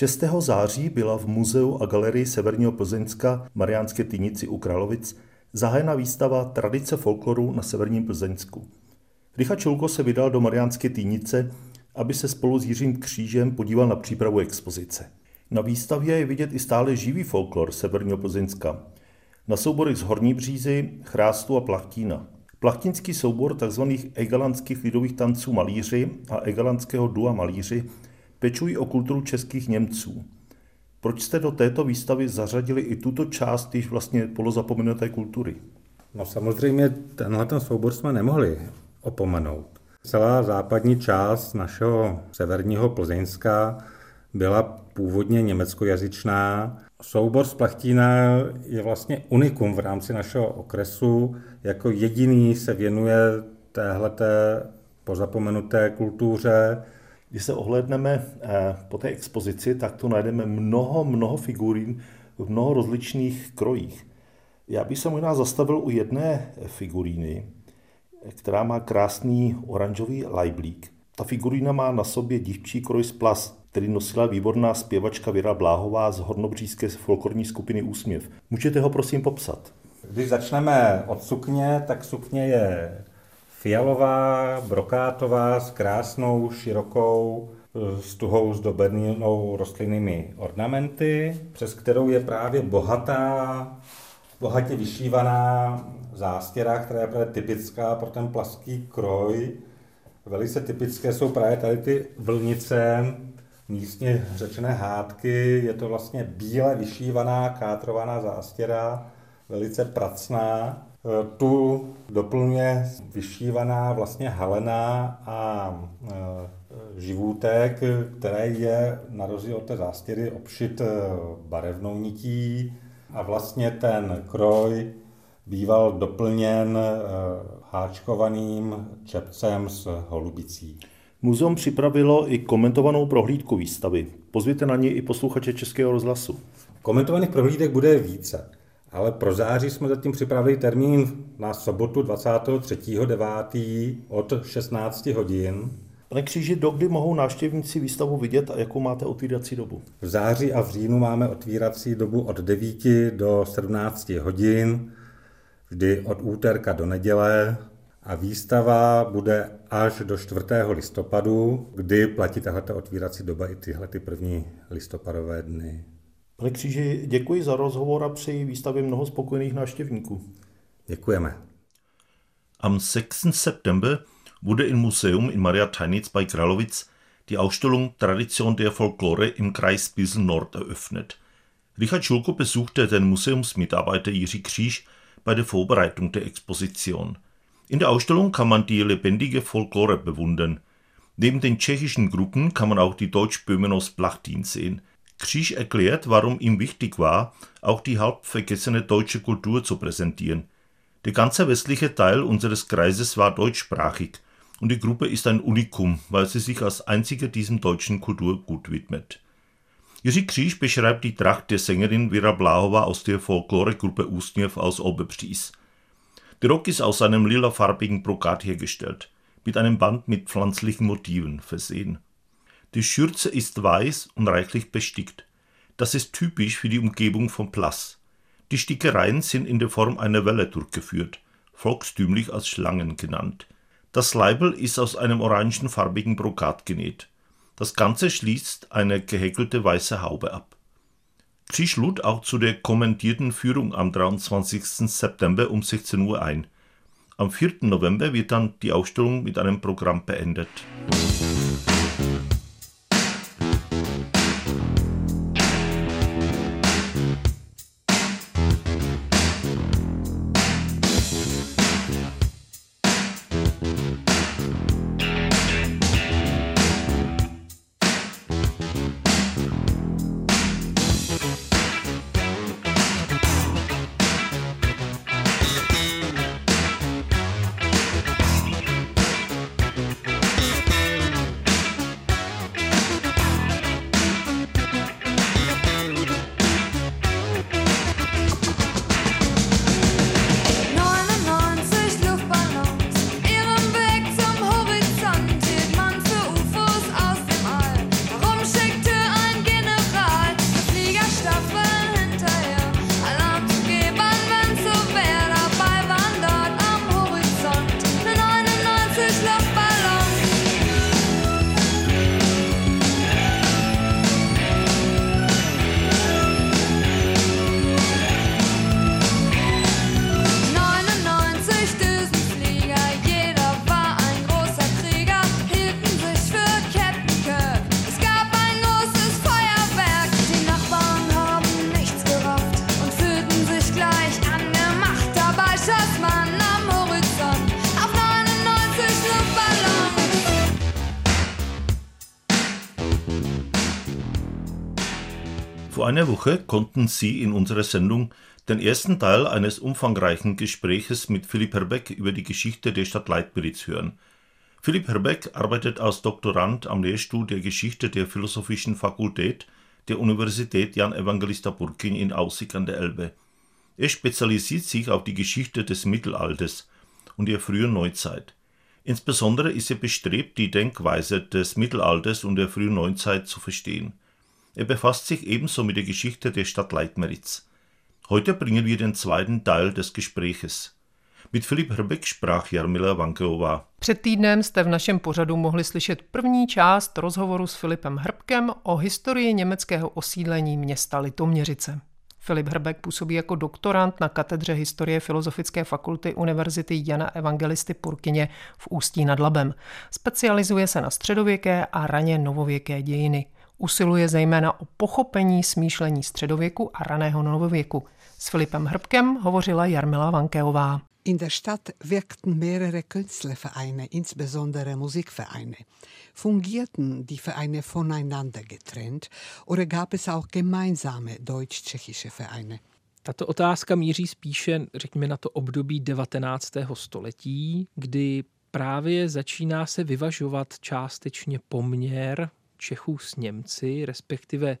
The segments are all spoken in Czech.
Šestého září byla v muzeu a galerii Severního Plzeňska Mariánské Týnici u Kralovic zahájena výstava Tradice folkloru na Severním Plzeňsku. Richard Čulko se vydal do Mariánské Týnice, aby se spolu s Jiřím Křížem podíval na přípravu expozice. Na výstavě je vidět i stále živý folklor Severního Plzeňska. Na souborech z Horní Břízy, Chrástu a Plachtína. Plachtinský soubor tzv. egalandských lidových tanců malíři a egalandského dua malíři pečují o kulturu českých Němců. Proč jste do této výstavy zařadili i tuto část již vlastně polozapomenuté kultury? No samozřejmě tenhle ten soubor jsme nemohli opomenout. Celá západní část našeho severního Plzeňska byla původně německojazyčná. Soubor z Plachtína je vlastně unikum v rámci našeho okresu. Jako jediný se věnuje téhleté pozapomenuté kultuře. Když se ohledneme eh, po té expozici, tak tu najdeme mnoho, mnoho figurín v mnoho rozličných krojích. Já bych se možná zastavil u jedné figuríny, která má krásný oranžový lajblík. Ta figurína má na sobě dívčí kroj z plas, který nosila výborná zpěvačka Věra Bláhová z hornobřízké folklorní skupiny Úsměv. Můžete ho prosím popsat? Když začneme od sukně, tak sukně je fialová, brokátová, s krásnou, širokou, s tuhou zdobenou rostlinnými ornamenty, přes kterou je právě bohatá, bohatě vyšívaná zástěra, která je právě typická pro ten plaský kroj. Velice typické jsou právě tady ty vlnice, místně řečené hádky. Je to vlastně bíle vyšívaná, kátrovaná zástěra, velice pracná. E, tu doplňuje vyšívaná vlastně halená a e, živůtek, který je na rozdíl od té zástěry obšit e, barevnou nití a vlastně ten kroj býval doplněn háčkovaným čepcem s holubicí. Muzeum připravilo i komentovanou prohlídku výstavy. Pozvěte na ní i posluchače Českého rozhlasu. Komentovaných prohlídek bude více, ale pro září jsme zatím připravili termín na sobotu 23.9. od 16 hodin. Pane Kříži, dokdy mohou návštěvníci výstavu vidět a jakou máte otvírací dobu? V září a v říjnu máme otvírací dobu od 9 do 17 hodin, vždy od úterka do neděle a výstava bude až do 4. listopadu, kdy platí tahle otvírací doba i tyhle ty první listopadové dny. Pane Kříži, děkuji za rozhovor a přeji výstavě mnoho spokojených návštěvníků. Děkujeme. Am 6. September wurde im Museum in Maria Teinitz bei Kralowitz die Ausstellung Tradition der Folklore im Kreis Bissel Nord eröffnet. Richard Schulko besuchte den Museumsmitarbeiter Jiří Kříž bei der Vorbereitung der Exposition – in der Ausstellung kann man die lebendige Folklore bewundern. Neben den tschechischen Gruppen kann man auch die Deutschböhmen aus Plachtin sehen. Kriesch erklärt, warum ihm wichtig war, auch die halb vergessene deutsche Kultur zu präsentieren. Der ganze westliche Teil unseres Kreises war deutschsprachig und die Gruppe ist ein Unikum, weil sie sich als einzige diesem deutschen Kulturgut widmet. Jiří Kříž beschreibt die Tracht der Sängerin Vera Blahova aus der Folkloregruppe Ustniew aus Oberbries. Der Rock ist aus einem lilafarbigen Brokat hergestellt, mit einem Band mit pflanzlichen Motiven versehen. Die Schürze ist weiß und reichlich bestickt. Das ist typisch für die Umgebung von Plas. Die Stickereien sind in der Form einer Welle durchgeführt, volkstümlich als Schlangen genannt. Das Leibel ist aus einem orangenfarbigen Brokat genäht. Das Ganze schließt eine gehäkelte weiße Haube ab. Sie schlug auch zu der kommentierten Führung am 23. September um 16 Uhr ein. Am 4. November wird dann die Ausstellung mit einem Programm beendet. Einer Woche konnten Sie in unserer Sendung den ersten Teil eines umfangreichen Gespräches mit Philipp Herbeck über die Geschichte der Stadt Leitmeritz hören. Philipp Herbeck arbeitet als Doktorand am Lehrstuhl der Geschichte der Philosophischen Fakultät der Universität Jan Evangelista Burkin in Aussig an der Elbe. Er spezialisiert sich auf die Geschichte des Mittelalters und der frühen Neuzeit. Insbesondere ist er bestrebt, die Denkweise des Mittelalters und der frühen Neuzeit zu verstehen. Er befasst sich ebenso mit der Geschichte der Stadt Leitmeritz. Heute bringen wir den zweiten Teil des Gespräches. Mit Filip Hrbek sprach Jarmila Vankeová. Před týdnem jste v našem pořadu mohli slyšet první část rozhovoru s Filipem Hrbkem o historii německého osídlení města Litoměřice. Filip Hrbek působí jako doktorant na katedře historie Filozofické fakulty Univerzity Jana Evangelisty Purkyně v Ústí nad Labem. Specializuje se na středověké a raně novověké dějiny. Usiluje zejména o pochopení smýšlení středověku a raného novověku. S Filipem Hrbkem hovořila Jarmila Vankeová. In der Stadt wirkten mehrere Künstlervereine, insbesondere Musikvereine. Fungierten die Vereine voneinander getrennt oder gab es auch gemeinsame deutsch-tschechische Vereine? Tato otázka míří spíše, řekněme, na to období 19. století, kdy právě začíná se vyvažovat částečně poměr Čechů s Němci, respektive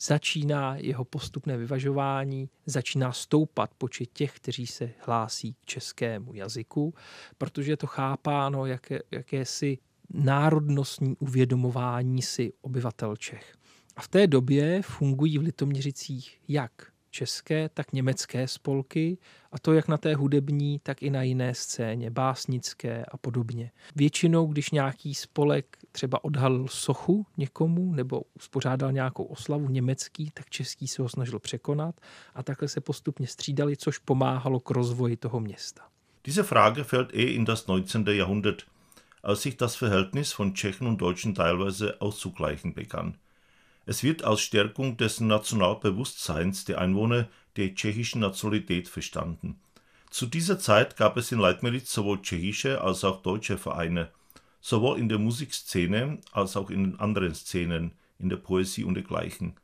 začíná jeho postupné vyvažování, začíná stoupat počet těch, kteří se hlásí k českému jazyku, protože je to chápáno jaké, jakési národnostní uvědomování si obyvatel Čech. A v té době fungují v Litoměřicích jak české, tak německé spolky, a to jak na té hudební, tak i na jiné scéně, básnické a podobně. Většinou, když nějaký spolek třeba odhalil sochu někomu nebo uspořádal nějakou oslavu německý, tak český se ho snažil překonat a takhle se postupně střídali, což pomáhalo k rozvoji toho města. Diese Frage fällt eh in das 19. Jahrhundert, als sich das Verhältnis von Tschechen und Deutschen teilweise auszugleichen begann. Es wird als Stärkung des Nationalbewusstseins der Einwohner der tschechischen Nationalität verstanden. Zu dieser Zeit gab es in Leitmeritz sowohl tschechische als auch deutsche Vereine, sowohl in der Musikszene als auch in anderen Szenen, in der Poesie und dergleichen.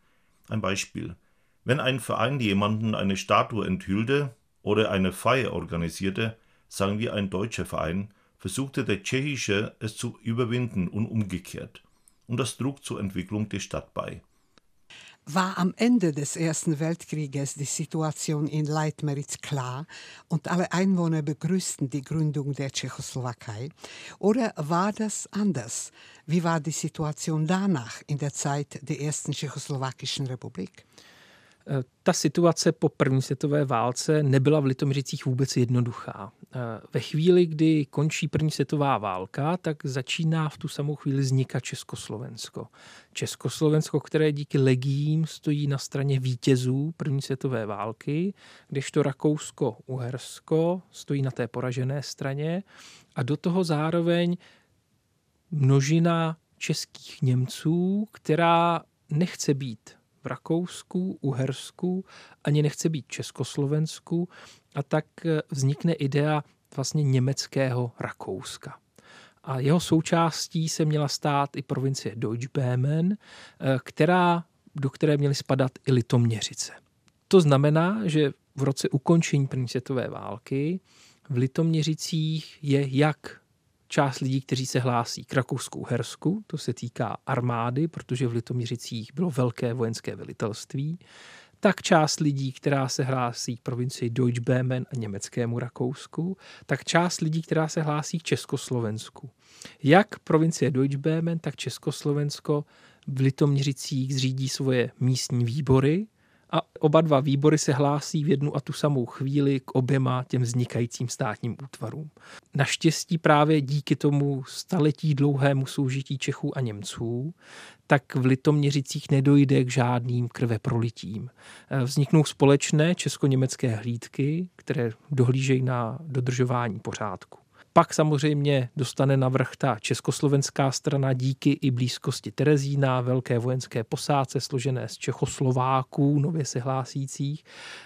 Ein Beispiel. Wenn ein Verein jemanden eine Statue enthüllte oder eine Feier organisierte, sagen wir ein deutscher Verein, versuchte der tschechische es zu überwinden und umgekehrt und das trug zur Entwicklung der Stadt bei. War am Ende des Ersten Weltkrieges die Situation in Leitmeritz klar und alle Einwohner begrüßten die Gründung der Tschechoslowakei? Oder war das anders? Wie war die Situation danach in der Zeit der ersten Tschechoslowakischen Republik? Eh, ta situace po první světové válce nebyla v Litoměřicích vůbec jednoduchá. Eh, ve chvíli, kdy končí první světová válka, tak začíná v tu samou chvíli vznikat Československo. Československo, které díky legiím stojí na straně vítězů první světové války, kdežto Rakousko-Uhersko stojí na té poražené straně a do toho zároveň množina českých Němců, která nechce být v Rakousku, Uhersku, ani nechce být Československu a tak eh, vznikne idea vlastně německého Rakouska. A jeho součástí se měla stát i provincie Deutschböhmen, eh, která, do které měly spadat i Litoměřice. To znamená, že v roce ukončení první světové války v Litoměřicích je jak část lidí, kteří se hlásí k Rakousku-Hersku, to se týká armády, protože v Litoměřicích bylo velké vojenské velitelství, tak část lidí, která se hlásí k provincii Deutschböhmen a německému Rakousku, tak část lidí, která se hlásí k Československu. Jak provincie Deutschböhmen, tak Československo v Litoměřicích zřídí svoje místní výbory, a oba dva výbory se hlásí v jednu a tu samou chvíli k oběma těm vznikajícím státním útvarům. Naštěstí právě díky tomu staletí dlouhému soužití Čechů a Němců, tak v Litoměřicích nedojde k žádným krveprolitím. Vzniknou společné česko-německé hlídky, které dohlížejí na dodržování pořádku. Pak samozřejmě dostane navrh ta československá strana díky i blízkosti Terezína, velké vojenské posádce složené z Čechoslováků, nově se hlásících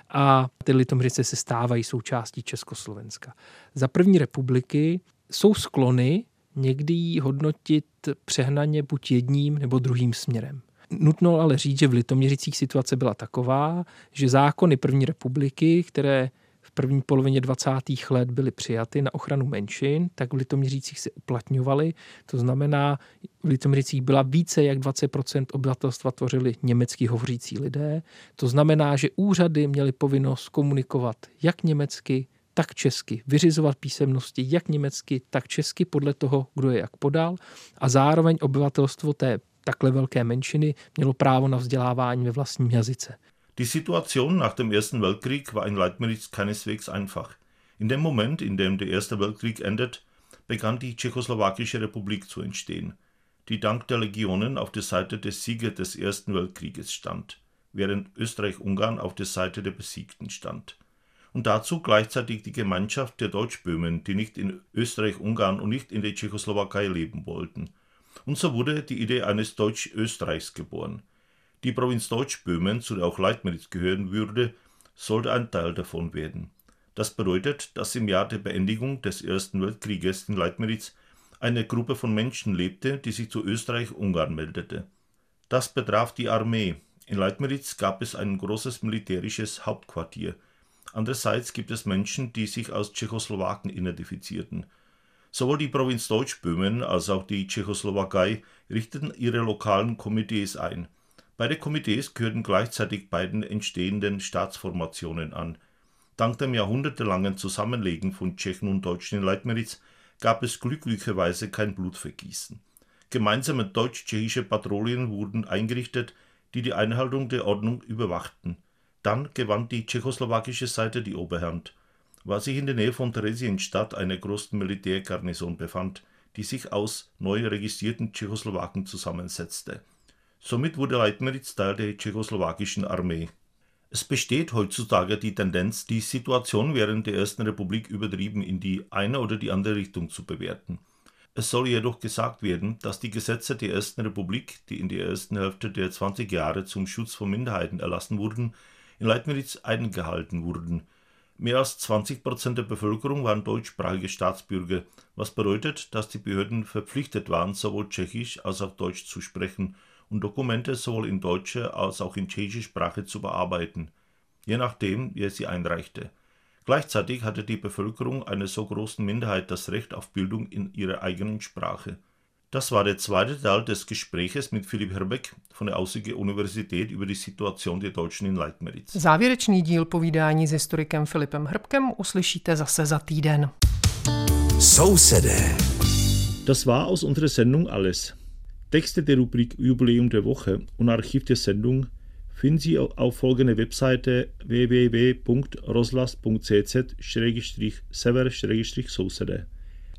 a ty Litomřice se stávají součástí Československa. Za první republiky jsou sklony někdy ji hodnotit přehnaně buď jedním nebo druhým směrem. nutno ale říct, že v Litoměřicích situace byla taková, že zákony první republiky, které první polovině 20. let byly přijaty na ochranu menšin, tak v Litoměřících se uplatňovaly. To znamená, v Litoměřících byla více jak 20% obyvatelstva tvořili německy hovořící lidé. To znamená, že úřady měly povinnost komunikovat jak německy, tak česky, vyřizovat písemnosti jak německy, tak česky podle toho, kdo je jak podal a zároveň obyvatelstvo té takhle velké menšiny mělo právo na vzdělávání ve vlastním jazyce. Die Situation nach dem Ersten Weltkrieg war in Leitmeritz keineswegs einfach. In dem Moment, in dem der Erste Weltkrieg endet, begann die Tschechoslowakische Republik zu entstehen, die dank der Legionen auf der Seite des Siegers des Ersten Weltkrieges stand, während Österreich-Ungarn auf der Seite der Besiegten stand. Und dazu gleichzeitig die Gemeinschaft der Deutschböhmen, die nicht in Österreich-Ungarn und nicht in der Tschechoslowakei leben wollten. Und so wurde die Idee eines Deutsch-Österreichs geboren – die Provinz Deutschböhmen, zu der auch Leitmeritz gehören würde, sollte ein Teil davon werden. Das bedeutet, dass im Jahr der Beendigung des Ersten Weltkrieges in Leitmeritz eine Gruppe von Menschen lebte, die sich zu Österreich-Ungarn meldete. Das betraf die Armee. In Leitmeritz gab es ein großes militärisches Hauptquartier. Andererseits gibt es Menschen, die sich als Tschechoslowaken identifizierten. Sowohl die Provinz Deutschböhmen als auch die Tschechoslowakei richteten ihre lokalen Komitees ein. Beide Komitees gehörten gleichzeitig beiden entstehenden Staatsformationen an. Dank dem jahrhundertelangen Zusammenlegen von Tschechen und Deutschen in Leitmeritz gab es glücklicherweise kein Blutvergießen. Gemeinsame deutsch-tschechische Patrouillen wurden eingerichtet, die die Einhaltung der Ordnung überwachten. Dann gewann die tschechoslowakische Seite die Oberhand. War sich in der Nähe von Theresienstadt eine große Militärgarnison befand, die sich aus neu registrierten Tschechoslowaken zusammensetzte. Somit wurde Leitmeritz Teil der tschechoslowakischen Armee. Es besteht heutzutage die Tendenz, die Situation während der Ersten Republik übertrieben in die eine oder die andere Richtung zu bewerten. Es soll jedoch gesagt werden, dass die Gesetze der Ersten Republik, die in der ersten Hälfte der 20 Jahre zum Schutz von Minderheiten erlassen wurden, in Leitmeritz eingehalten wurden. Mehr als 20 Prozent der Bevölkerung waren deutschsprachige Staatsbürger, was bedeutet, dass die Behörden verpflichtet waren, sowohl Tschechisch als auch Deutsch zu sprechen und Dokumente sowohl in deutscher als auch in tschechischer Sprache zu bearbeiten, je nachdem, wer sie einreichte. Gleichzeitig hatte die Bevölkerung einer so großen Minderheit das Recht auf Bildung in ihrer eigenen Sprache. Das war der zweite Teil des Gespräches mit Filip Herbeck von der Aussige Universität über die Situation der Deutschen in Leitmeritz. Závěrečný díl povídání s historikem Filipem Hrbkem uslyšíte zase za týden. Sousedé. Das war aus unserer Sendung alles. Texte der Rubrik Jubiläum der Woche und Archiv der Sendung finden Sie auf folgende Webseite www.roslas.cz-sever-sousede.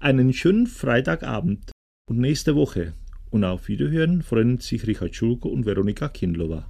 Einen schönen Freitagabend und nächste Woche und auf Wiederhören freuen sich Richard Schulko und Veronika Kindlova.